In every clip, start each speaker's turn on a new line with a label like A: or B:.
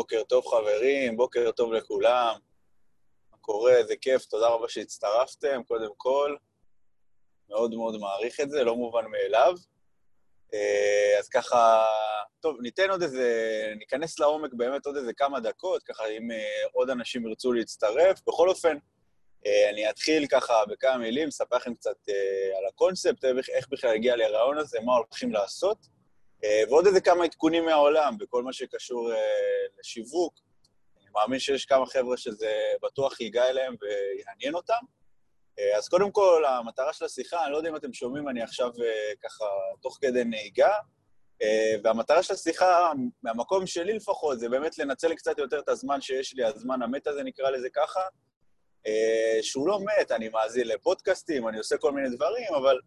A: בוקר טוב חברים, בוקר טוב לכולם. מה קורה? איזה כיף, תודה רבה שהצטרפתם, קודם כל. מאוד מאוד מעריך את זה, לא מובן מאליו. אה, אז ככה, טוב, ניתן עוד איזה, ניכנס לעומק באמת עוד איזה כמה דקות, ככה אם אה, עוד אנשים ירצו להצטרף. בכל אופן, אה, אני אתחיל ככה בכמה מילים, אספר לכם קצת על הקונספט, איך בכלל הגיע לרעיון הזה, מה הולכים לעשות. אה, ועוד איזה כמה עדכונים מהעולם בכל מה שקשור אה, לשיווק. אני מאמין שיש כמה חבר'ה שזה בטוח ייגע אליהם ויעניין אותם. אה, אז קודם כל, המטרה של השיחה, אני לא יודע אם אתם שומעים, אני עכשיו ככה תוך כדי נהיגה, והמטרה של השיחה, מהמקום שלי לפחות, זה באמת לנצל קצת יותר את הזמן שיש לי, הזמן המת הזה נקרא לזה ככה, שהוא לא מת, אני מאזין לפודקאסטים, אני עושה כל מיני דברים, אבל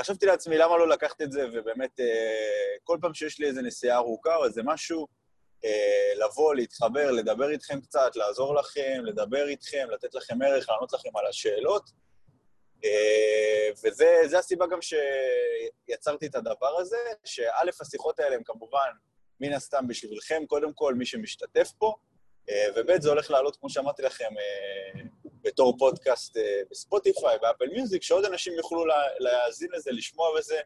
A: חשבתי לעצמי, למה לא לקחת את זה, ובאמת, אה, כל פעם שיש לי איזו נסיעה ארוכה או איזה משהו, אה, לבוא, להתחבר, לדבר איתכם קצת, לעזור לכם, לדבר איתכם, לתת לכם ערך, לענות לכם על השאלות. אה, וזה הסיבה גם שיצרתי את הדבר הזה, שא', השיחות האלה הן כמובן, מן הסתם בשבילכם, קודם כל, מי שמשתתף פה, וב', זה הולך לעלות, כמו שאמרתי לכם, בתור פודקאסט אה, בספוטיפיי, באפל מיוזיק, שעוד אנשים יוכלו להאזין לזה, לשמוע בזה.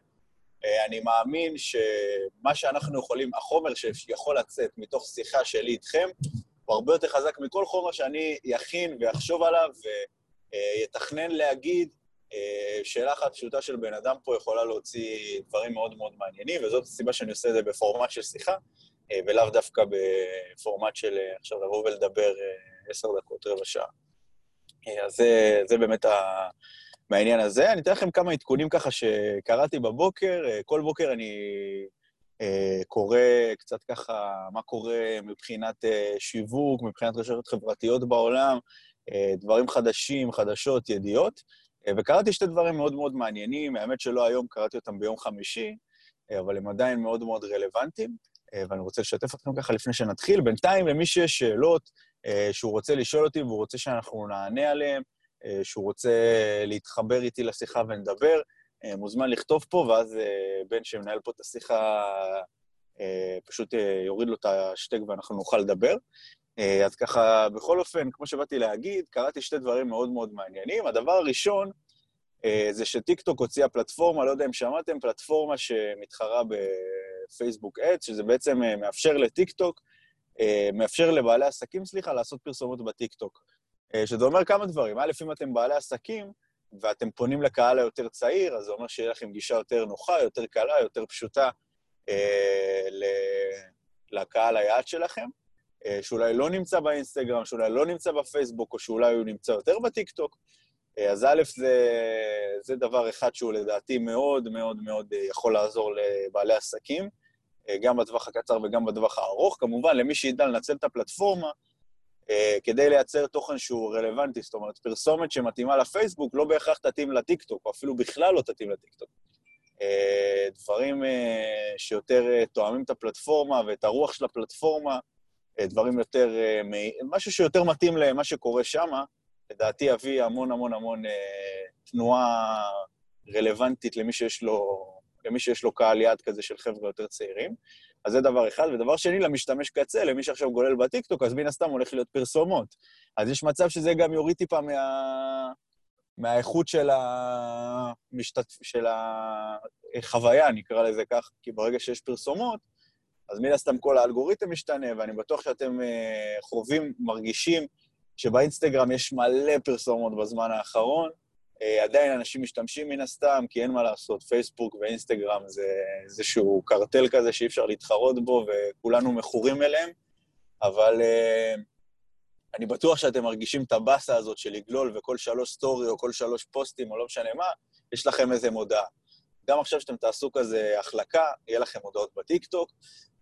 A: אה, אני מאמין שמה שאנחנו יכולים, החומר שיכול לצאת מתוך שיחה שלי איתכם, הוא הרבה יותר חזק מכל חומר שאני יכין ואחשוב עליו ויתכנן להגיד. אה, שאלה אחת פשוטה של בן אדם פה יכולה להוציא דברים מאוד מאוד מעניינים, וזאת הסיבה שאני עושה את זה בפורמט של שיחה, ולאו דווקא בפורמט של עכשיו לבוא ולדבר עשר דקות, רבע שעה. אה, אז זה, זה באמת ה... מהעניין הזה. אני אתן לכם כמה עדכונים ככה שקראתי בבוקר. אה, כל בוקר אני אה, קורא קצת ככה מה קורה מבחינת שיווק, מבחינת רשתות חברתיות בעולם, דברים חדשים, חדשות, ידיעות. וקראתי שתי דברים מאוד מאוד מעניינים, האמת שלא היום, קראתי אותם ביום חמישי, אבל הם עדיין מאוד מאוד רלוונטיים, ואני רוצה לשתף אתכם ככה לפני שנתחיל. בינתיים, למי שיש שאלות, אה, שהוא רוצה לשאול אותי והוא רוצה שאנחנו נענה עליהם, אה, שהוא רוצה להתחבר איתי לשיחה ונדבר, אה, מוזמן לכתוב פה, ואז בן שמנהל פה את השיחה פשוט יוריד לו את השטק ואנחנו נוכל לדבר. אז ככה, בכל אופן, כמו שבאתי להגיד, קראתי שתי דברים מאוד מאוד מעניינים. הדבר הראשון זה שטיקטוק הוציאה פלטפורמה, לא יודע אם שמעתם, פלטפורמה שמתחרה בפייסבוק אדס, שזה בעצם מאפשר לטיקטוק אה, מאפשר לבעלי עסקים, סליחה, לעשות פרסומות בטיקטוק. אה, שזה אומר כמה דברים. א', אם אתם בעלי עסקים ואתם פונים לקהל היותר צעיר, אז זה אומר שיהיה לכם גישה יותר נוחה, יותר קלה, יותר פשוטה אה, לקהל היעד שלכם, אה, שאולי לא נמצא באינסטגרם, שאולי לא נמצא בפייסבוק, או שאולי הוא נמצא יותר בטיקטוק. אה, אז א', זה, זה דבר אחד שהוא לדעתי מאוד מאוד מאוד יכול לעזור לבעלי עסקים. אה, גם בטווח הקצר וגם בטווח הארוך. כמובן, למי שידע לנצל את הפלטפורמה אה, כדי לייצר תוכן שהוא רלוונטי, זאת אומרת, פרסומת שמתאימה לפייסבוק לא בהכרח תתאים לטיקטוק, או אפילו בכלל לא תתאים לטיקטוק. אה, דברים שיותר תואמים את הפלטפורמה ואת הרוח של הפלטפורמה, דברים יותר, משהו שיותר מתאים למה שקורה שם, לדעתי יביא המון המון המון תנועה רלוונטית למי שיש לו למי שיש לו קהל יעד כזה של חבר'ה יותר צעירים. אז זה דבר אחד. ודבר שני, למשתמש קצה, למי שעכשיו גולל בטיקטוק, אז מן הסתם הולך להיות פרסומות. אז יש מצב שזה גם יוריד טיפה מה... מהאיכות של, המשתת... של החוויה, נקרא לזה כך, כי ברגע שיש פרסומות, אז מן הסתם כל האלגוריתם משתנה, ואני בטוח שאתם אה, חווים, מרגישים שבאינסטגרם יש מלא פרסומות בזמן האחרון, עדיין אנשים משתמשים מן הסתם, כי אין מה לעשות, פייסבוק ואינסטגרם זה איזשהו קרטל כזה שאי אפשר להתחרות בו וכולנו מכורים אליהם, אבל uh, אני בטוח שאתם מרגישים את הבאסה הזאת של לגלול וכל שלוש סטורי או כל שלוש פוסטים או לא משנה מה, יש לכם איזה מודעה. גם עכשיו שאתם תעשו כזה החלקה, יהיה לכם מודעות בטיקטוק.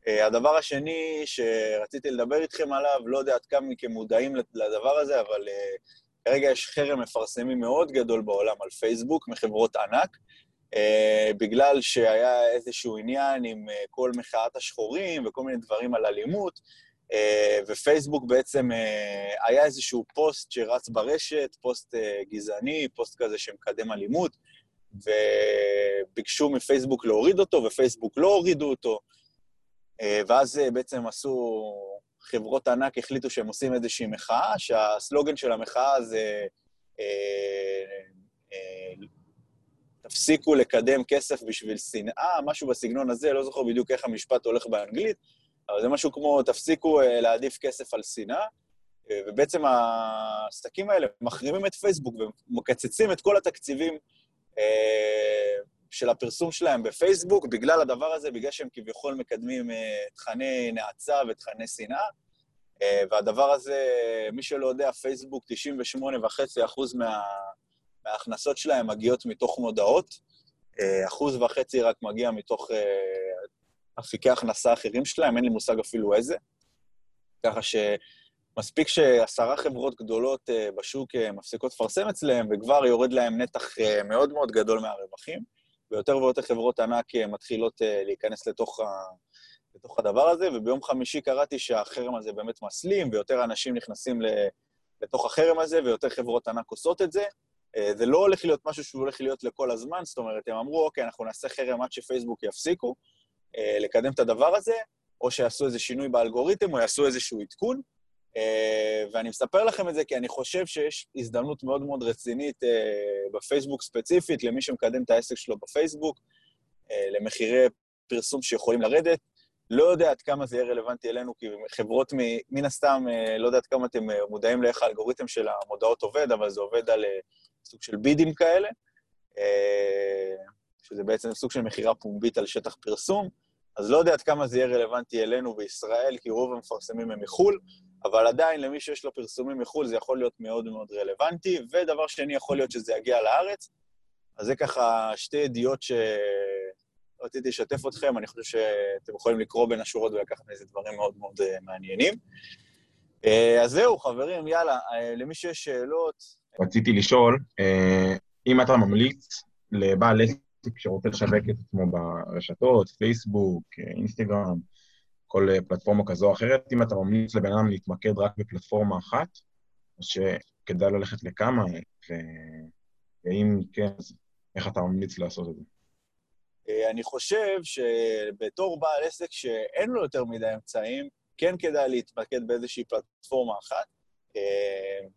A: Uh, הדבר השני שרציתי לדבר איתכם עליו, לא יודע עד כמה מכם מודעים לדבר הזה, אבל uh, כרגע יש חרם מפרסמים מאוד גדול בעולם על פייסבוק מחברות ענק, uh, בגלל שהיה איזשהו עניין עם uh, כל מחאת השחורים וכל מיני דברים על אלימות, uh, ופייסבוק בעצם היה איזשהו פוסט שרץ ברשת, פוסט גזעני, פוסט כזה שמקדם אלימות, וביקשו מפייסבוק להוריד אותו, ופייסבוק לא הורידו אותו, ואז בעצם עשו חברות ענק החליטו שהם עושים איזושהי מחאה, שהסלוגן של המחאה זה אה, אה, תפסיקו לקדם כסף בשביל שנאה, משהו בסגנון הזה, לא זוכר בדיוק איך המשפט הולך באנגלית, אבל זה משהו כמו תפסיקו אה, להעדיף כסף על שנאה, אה, ובעצם העסקים האלה מחרימים את פייסבוק ומקצצים את כל התקציבים של הפרסום שלהם בפייסבוק בגלל הדבר הזה, בגלל שהם כביכול מקדמים אה, תכני נאצה ותכני שנאה. אה, והדבר הזה, מי שלא יודע, פייסבוק, 98.5% מה, מההכנסות שלהם מגיעות מתוך מודעות, אה, אחוז וחצי רק מגיע מתוך אפיקי הכנסה אחרים שלהם, אין לי מושג אפילו איזה. ככה שמספיק שעשרה חברות גדולות בשוק מפסיקות לפרסם אצלם, וכבר יורד להם נתח מאוד מאוד גדול מהרווחים. ויותר ויותר חברות ענק אה, מתחילות אה, להיכנס לתוך, ה, לתוך הדבר הזה, וביום חמישי קראתי שהחרם הזה באמת מסלים, ויותר אנשים נכנסים לתוך החרם הזה, ויותר חברות ענק עושות את זה. אה, זה לא הולך להיות משהו שהוא הולך להיות לכל הזמן, זאת אומרת, הם אמרו, אוקיי, אנחנו נעשה חרם עד שפייסבוק יפסיקו לקדם את הדבר הזה, או שיעשו איזה שינוי באלגוריתם, או יעשו איזשהו עדכון, ואני מספר לכם את זה כי אני חושב שיש הזדמנות מאוד מאוד רצינית אה, בפייסבוק ספציפית, למי שמקדם את העסק שלו בפייסבוק, אה, למחירי פרסום שיכולים לרדת. לא יודע עד כמה זה יהיה רלוונטי אלינו, כי חברות, מן הסתם, לא יודע עד כמה אתם מודעים לאיך האלגוריתם של המודעות עובד, אבל זה עובד על סוג של בידים כאלה, שזה בעצם סוג של מכירה פומבית על שטח פרסום. אז לא יודע עד כמה זה יהיה רלוונטי אלינו בישראל, כי רוב המפרסמים הם מחו"ל, אבל עדיין למי שיש לו פרסומים מחו"ל זה יכול להיות מאוד מאוד רלוונטי, ודבר שני, יכול להיות שזה יגיע לארץ. אז זה ככה שתי ידיעות שרציתי לשתף אתכם, אני חושב שאתם יכולים לקרוא בין השורות ולקחת מזה דברים מאוד מאוד אה, מעניינים. אה, אז זהו, חברים, יאללה, אה, למי שיש שאלות...
B: רציתי לשאול, אם אתה ממליץ לבעל עסק שרוצה לשווק את עצמו ברשתות, פייסבוק, אינסטגרם, כל אה, פלטפורמה כזו או אחרת. אם אתה ממליץ לבן אדם להתמקד רק בפלטפורמה אחת, אז שכדאי ללכת לכמה, ו... ואם כן, אז איך אתה ממליץ לעשות את זה?
A: אה, אני חושב שבתור בעל עסק שאין לו יותר מדי אמצעים, כן כדאי להתמקד באיזושהי פלטפורמה אחת, אה,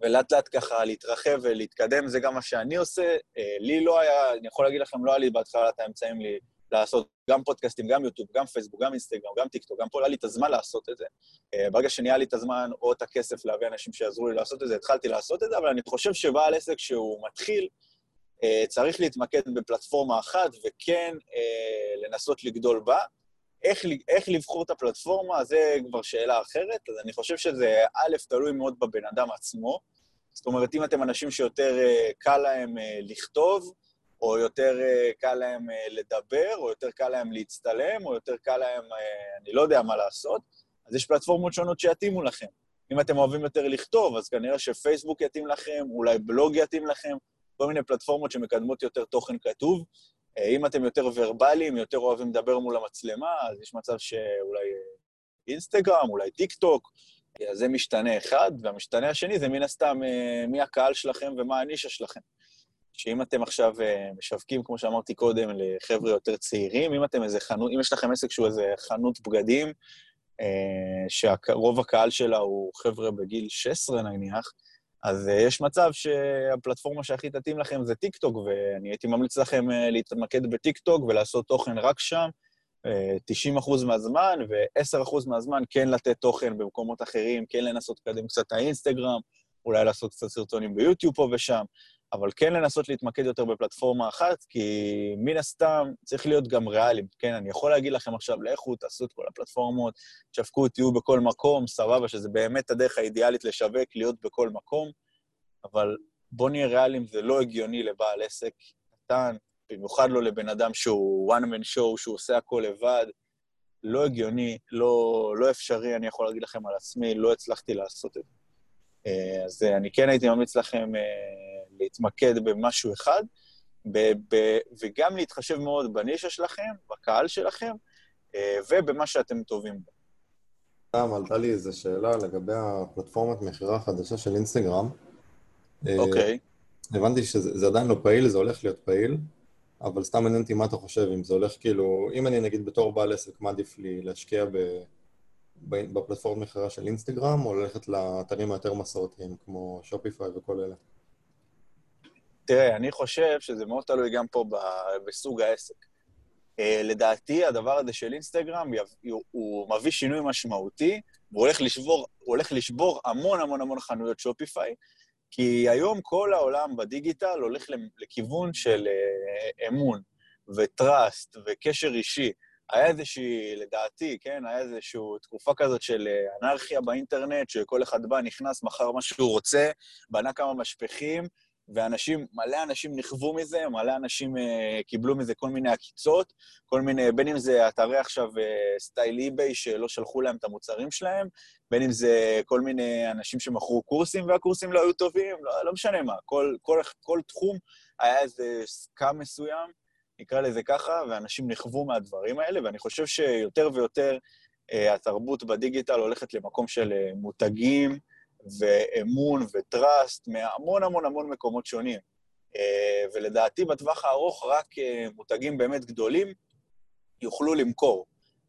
A: ולאט לאט ככה להתרחב ולהתקדם, זה גם מה שאני עושה. לי לא היה, אני יכול להגיד לכם, לא היה לי בהתחלה את האמצעים לי לעשות גם פודקאסטים, גם יוטיוב, גם פייסבוק, גם אינסטגרם, גם טיקטוק, גם פה היה לי את הזמן לעשות את זה. אה, ברגע שנהיה לי את הזמן או את הכסף להביא אנשים שיעזרו לי לעשות את זה, התחלתי לעשות את זה, אבל אני חושב שבעל עסק שהוא מתחיל, אה, צריך להתמקד בפלטפורמה אחת וכן אה, לנסות לגדול בה. איך, איך לבחור את הפלטפורמה, זה כבר שאלה אחרת, אז אני חושב שזה, א', תלוי מאוד בבן אדם עצמו. זאת אומרת, אם אתם אנשים שיותר קל להם לכתוב, או יותר אה, קל להם אה, לדבר, או יותר קל להם להצטלם, או יותר קל להם, אה, אני לא יודע מה לעשות, אז יש פלטפורמות שונות שיתאימו לכם. אם אתם אוהבים יותר לכתוב, אז כנראה שפייסבוק יתאים לכם, אולי בלוג יתאים לכם, כל מיני פלטפורמות שמקדמות יותר תוכן כתוב. אם אתם יותר ורבליים, יותר אוהבים לדבר מול המצלמה, אז יש מצב שאולי אינסטגרם, אולי טיק טוק, אז זה משתנה אחד, והמשתנה השני זה מן הסתם מי הקהל שלכם ומה הנישה שלכם. שאם אתם עכשיו אה, משווקים, כמו שאמרתי קודם, לחבר'ה יותר צעירים, אם אתם איזה חנות, אם יש לכם עסק שהוא איזה חנות בגדים, אה, שרוב הקהל שלה הוא חבר'ה בגיל 16 נניח, אז אה, יש מצב שהפלטפורמה שהכי תתאים לכם זה טיקטוק, ואני הייתי ממליץ לכם להתמקד בטיקטוק ולעשות תוכן רק שם, 90% מהזמן, ו-10% מהזמן כן לתת תוכן במקומות אחרים, כן לנסות לקדם קצת האינסטגרם, אולי לעשות קצת סרטונים ביוטיוב פה ושם. אבל כן לנסות להתמקד יותר בפלטפורמה אחת, כי מן הסתם צריך להיות גם ריאליים. כן, אני יכול להגיד לכם עכשיו, לכו, תעשו את כל הפלטפורמות, תשווקו, תהיו בכל מקום, סבבה, שזה באמת הדרך האידיאלית לשווק, להיות בכל מקום, אבל בואו נהיה ריאליים, זה לא הגיוני לבעל עסק קטן, במיוחד לא לבן אדם שהוא one man show, שהוא עושה הכל לבד. לא הגיוני, לא, לא אפשרי, אני יכול להגיד לכם על עצמי, לא הצלחתי לעשות את זה. אה, אז אני כן הייתי ממליץ לכם אה, להתמקד במשהו אחד, ב- ב- וגם להתחשב מאוד בנישה שלכם, בקהל שלכם, אה, ובמה שאתם טובים בו.
C: גם עלתה לי איזו שאלה לגבי הפלטפורמת מכירה החדשה של אינסטגרם.
A: אה, אוקיי.
C: הבנתי שזה עדיין לא פעיל, זה הולך להיות פעיל, אבל סתם מעניין אותי מה אתה חושב, אם זה הולך כאילו, אם אני נגיד בתור בעל עסק, מה עדיף לי להשקיע בפלטפורמת מכירה של אינסטגרם, או ללכת לאתרים היותר מסורתיים, כמו שופיפיי וכל אלה?
A: תראה, אני חושב שזה מאוד תלוי גם פה בסוג העסק. Uh, לדעתי, הדבר הזה של אינסטגרם, הוא, הוא מביא שינוי משמעותי, והוא הולך לשבור, הולך לשבור המון המון המון חנויות שופיפיי, כי היום כל העולם בדיגיטל הולך לכיוון של uh, אמון וטראסט וקשר אישי. היה איזושהי, לדעתי, כן, היה איזושהי תקופה כזאת של אה, אנרכיה באינטרנט, שכל אחד בא, נכנס, מכר מה שהוא רוצה, בנה כמה משפכים, ואנשים, מלא אנשים נכוו מזה, מלא אנשים uh, קיבלו מזה כל מיני עקיצות, כל מיני, בין אם זה אתרי עכשיו uh, סטייל אי-ביי שלא שלחו להם את המוצרים שלהם, בין אם זה כל מיני אנשים שמכרו קורסים והקורסים לא היו טובים, לא, לא משנה מה, כל, כל, כל תחום היה איזה סקאם מסוים, נקרא לזה ככה, ואנשים נכוו מהדברים האלה, ואני חושב שיותר ויותר uh, התרבות בדיגיטל הולכת למקום של uh, מותגים, ואמון וטראסט מהמון המון המון מקומות שונים. אה, ולדעתי בטווח הארוך רק אה, מותגים באמת גדולים יוכלו למכור.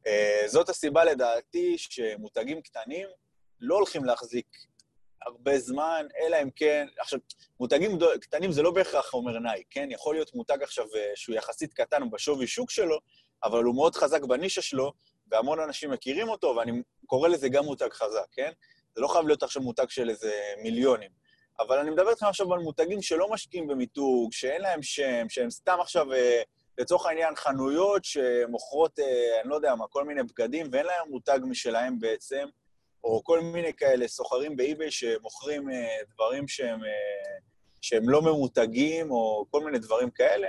A: אה, זאת הסיבה לדעתי שמותגים קטנים לא הולכים להחזיק הרבה זמן, אלא אם כן... עכשיו, מותגים קטנים זה לא בהכרח אומר נייק, כן? יכול להיות מותג עכשיו שהוא יחסית קטן בשווי שוק שלו, אבל הוא מאוד חזק בנישה שלו, והמון אנשים מכירים אותו, ואני קורא לזה גם מותג חזק, כן? זה לא חייב להיות עכשיו מותג של איזה מיליונים. אבל אני מדבר איתכם עכשיו על מותגים שלא משקיעים במיתוג, שאין להם שם, שהם סתם עכשיו, אה, לצורך העניין, חנויות שמוכרות, אה, אני לא יודע מה, כל מיני בגדים, ואין להם מותג משלהם בעצם, או כל מיני כאלה סוחרים באי-ביי שמוכרים אה, דברים שהם, שהם לא ממותגים, או כל מיני דברים כאלה.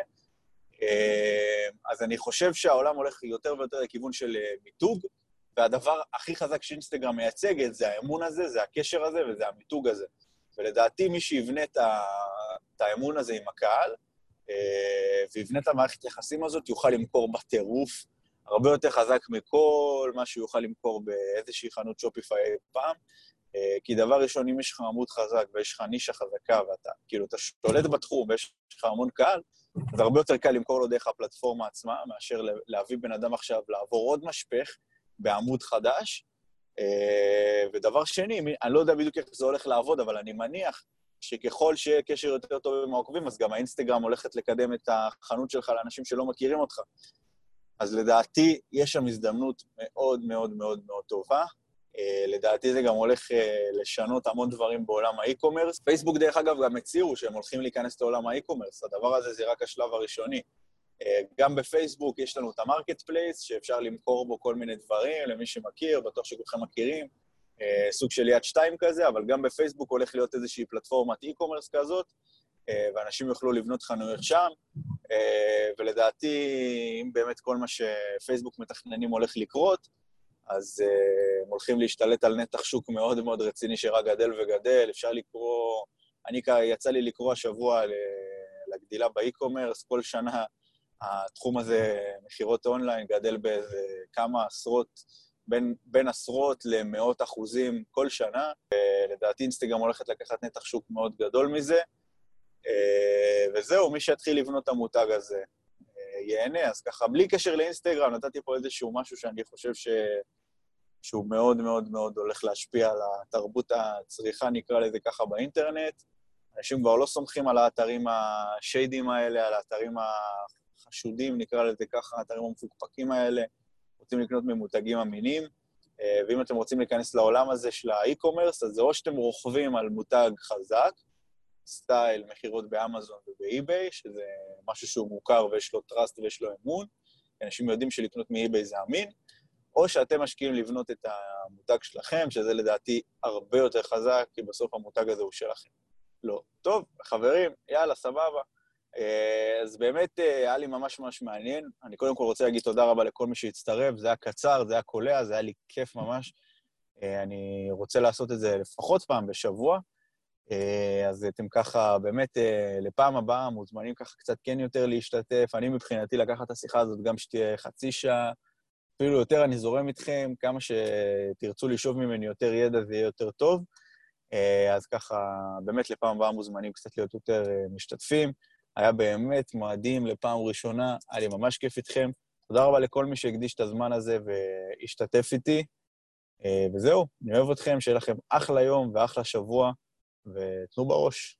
A: אז אני חושב שהעולם הולך יותר ויותר לכיוון של מיתוג, והדבר הכי חזק שאינסטגרם מייצגת זה האמון הזה, זה הקשר הזה וזה המיתוג הזה. ולדעתי מי שיבנה את, ה... את האמון הזה עם הקהל, אה, ויבנה את המערכת יחסים הזאת, יוכל למכור בטירוף, הרבה יותר חזק מכל מה שהוא יוכל למכור באיזושהי חנות שופיפיי פעם. אה, כי דבר ראשון, אם יש לך עמוד חזק ויש לך נישה חזקה ואתה, כאילו, אתה שולט בתחום ויש לך המון קהל, זה הרבה יותר קל למכור לו דרך הפלטפורמה עצמה, מאשר להביא בן אדם עכשיו לעבור עוד משפך, בעמוד חדש. אה, ודבר שני, אני לא יודע בדיוק איך זה הולך לעבוד, אבל אני מניח שככל שיהיה קשר יותר טוב עם העוקבים, אז גם האינסטגרם הולכת לקדם את החנות שלך לאנשים שלא מכירים אותך. אז לדעתי, יש שם הזדמנות מאוד מאוד מאוד מאוד טובה. Uh, לדעתי זה גם הולך uh, לשנות המון דברים בעולם ה-e-commerce. פייסבוק, דרך אגב, גם הצהירו שהם הולכים להיכנס לעולם ה-e-commerce. הדבר הזה זה רק השלב הראשוני. אה, גם בפייסבוק יש לנו את ה-Marketplace, שאפשר למכור בו כל מיני דברים, למי שמכיר, בטוח שכולכם מכירים, אה, סוג של יד שתיים כזה, אבל גם בפייסבוק הולך להיות איזושהי פלטפורמת e-commerce כזאת, ואנשים יוכלו לבנות חנויות שם, ולדעתי, אם באמת כל מה שפייסבוק מתכננים הולך לקרות, אז הם הולכים להשתלט על נתח שוק מאוד מאוד רציני שרק גדל וגדל. אפשר לקרוא, אני יצא לי לקרוא השבוע לגדילה באי-קומרס, כל שנה התחום הזה, מכירות אונליין, גדל באיזה כמה עשרות, בין, בין עשרות למאות אחוזים כל שנה. לדעתי אינסטגרם הולכת לקחת נתח שוק מאוד גדול מזה. וזהו, מי שיתחיל לבנות את המותג הזה ייהנה. אז ככה, בלי קשר לאינסטגרם, נתתי פה איזשהו משהו שאני חושב ש... שהוא מאוד מאוד מאוד הולך להשפיע על התרבות הצריכה, נקרא לזה ככה, באינטרנט. אנשים כבר לא סומכים על האתרים השיידים האלה, על האתרים החשודים, נקרא לזה ככה, האתרים המפוקפקים האלה, רוצים לקנות ממותגים אמינים, אה, ואם אתם רוצים להיכנס לעולם הזה של האי-קומרס, אז זה או שאתם רוכבים על מותג חזק, סטייל מכירות באמזון ובאי-ביי, שזה משהו שהוא מוכר ויש לו trust ויש לו אמון, אנשים יודעים שלקנות מאי-ביי זה אמין, או שאתם משקיעים לבנות את המותג שלכם, שזה לדעתי הרבה יותר חזק, כי בסוף המותג הזה הוא שלכם. לא. טוב, חברים, יאללה, סבבה. אה, אז באמת אה, היה לי ממש ממש מעניין. אני קודם כל רוצה להגיד תודה רבה לכל מי שהצטרף, זה היה קצר, זה היה קולע, זה היה לי כיף ממש. אה, אני רוצה לעשות את זה לפחות פעם בשבוע. אז אתם ככה, באמת, לפעם הבאה מוזמנים ככה קצת כן יותר להשתתף. אני מבחינתי לקחת את השיחה הזאת גם שתהיה חצי שעה, אפילו יותר, אני זורם איתכם, כמה שתרצו לשאוב ממני יותר ידע זה יהיה יותר טוב. אז ככה, באמת לפעם הבאה מוזמנים קצת להיות יותר משתתפים. היה באמת מועדים לפעם ראשונה, היה לי ממש כיף איתכם. תודה רבה לכל מי שהקדיש את הזמן הזה והשתתף איתי. אה, וזהו, אני אוהב אתכם, שיהיה לכם אחלה יום ואחלה שבוע, ותנו בראש.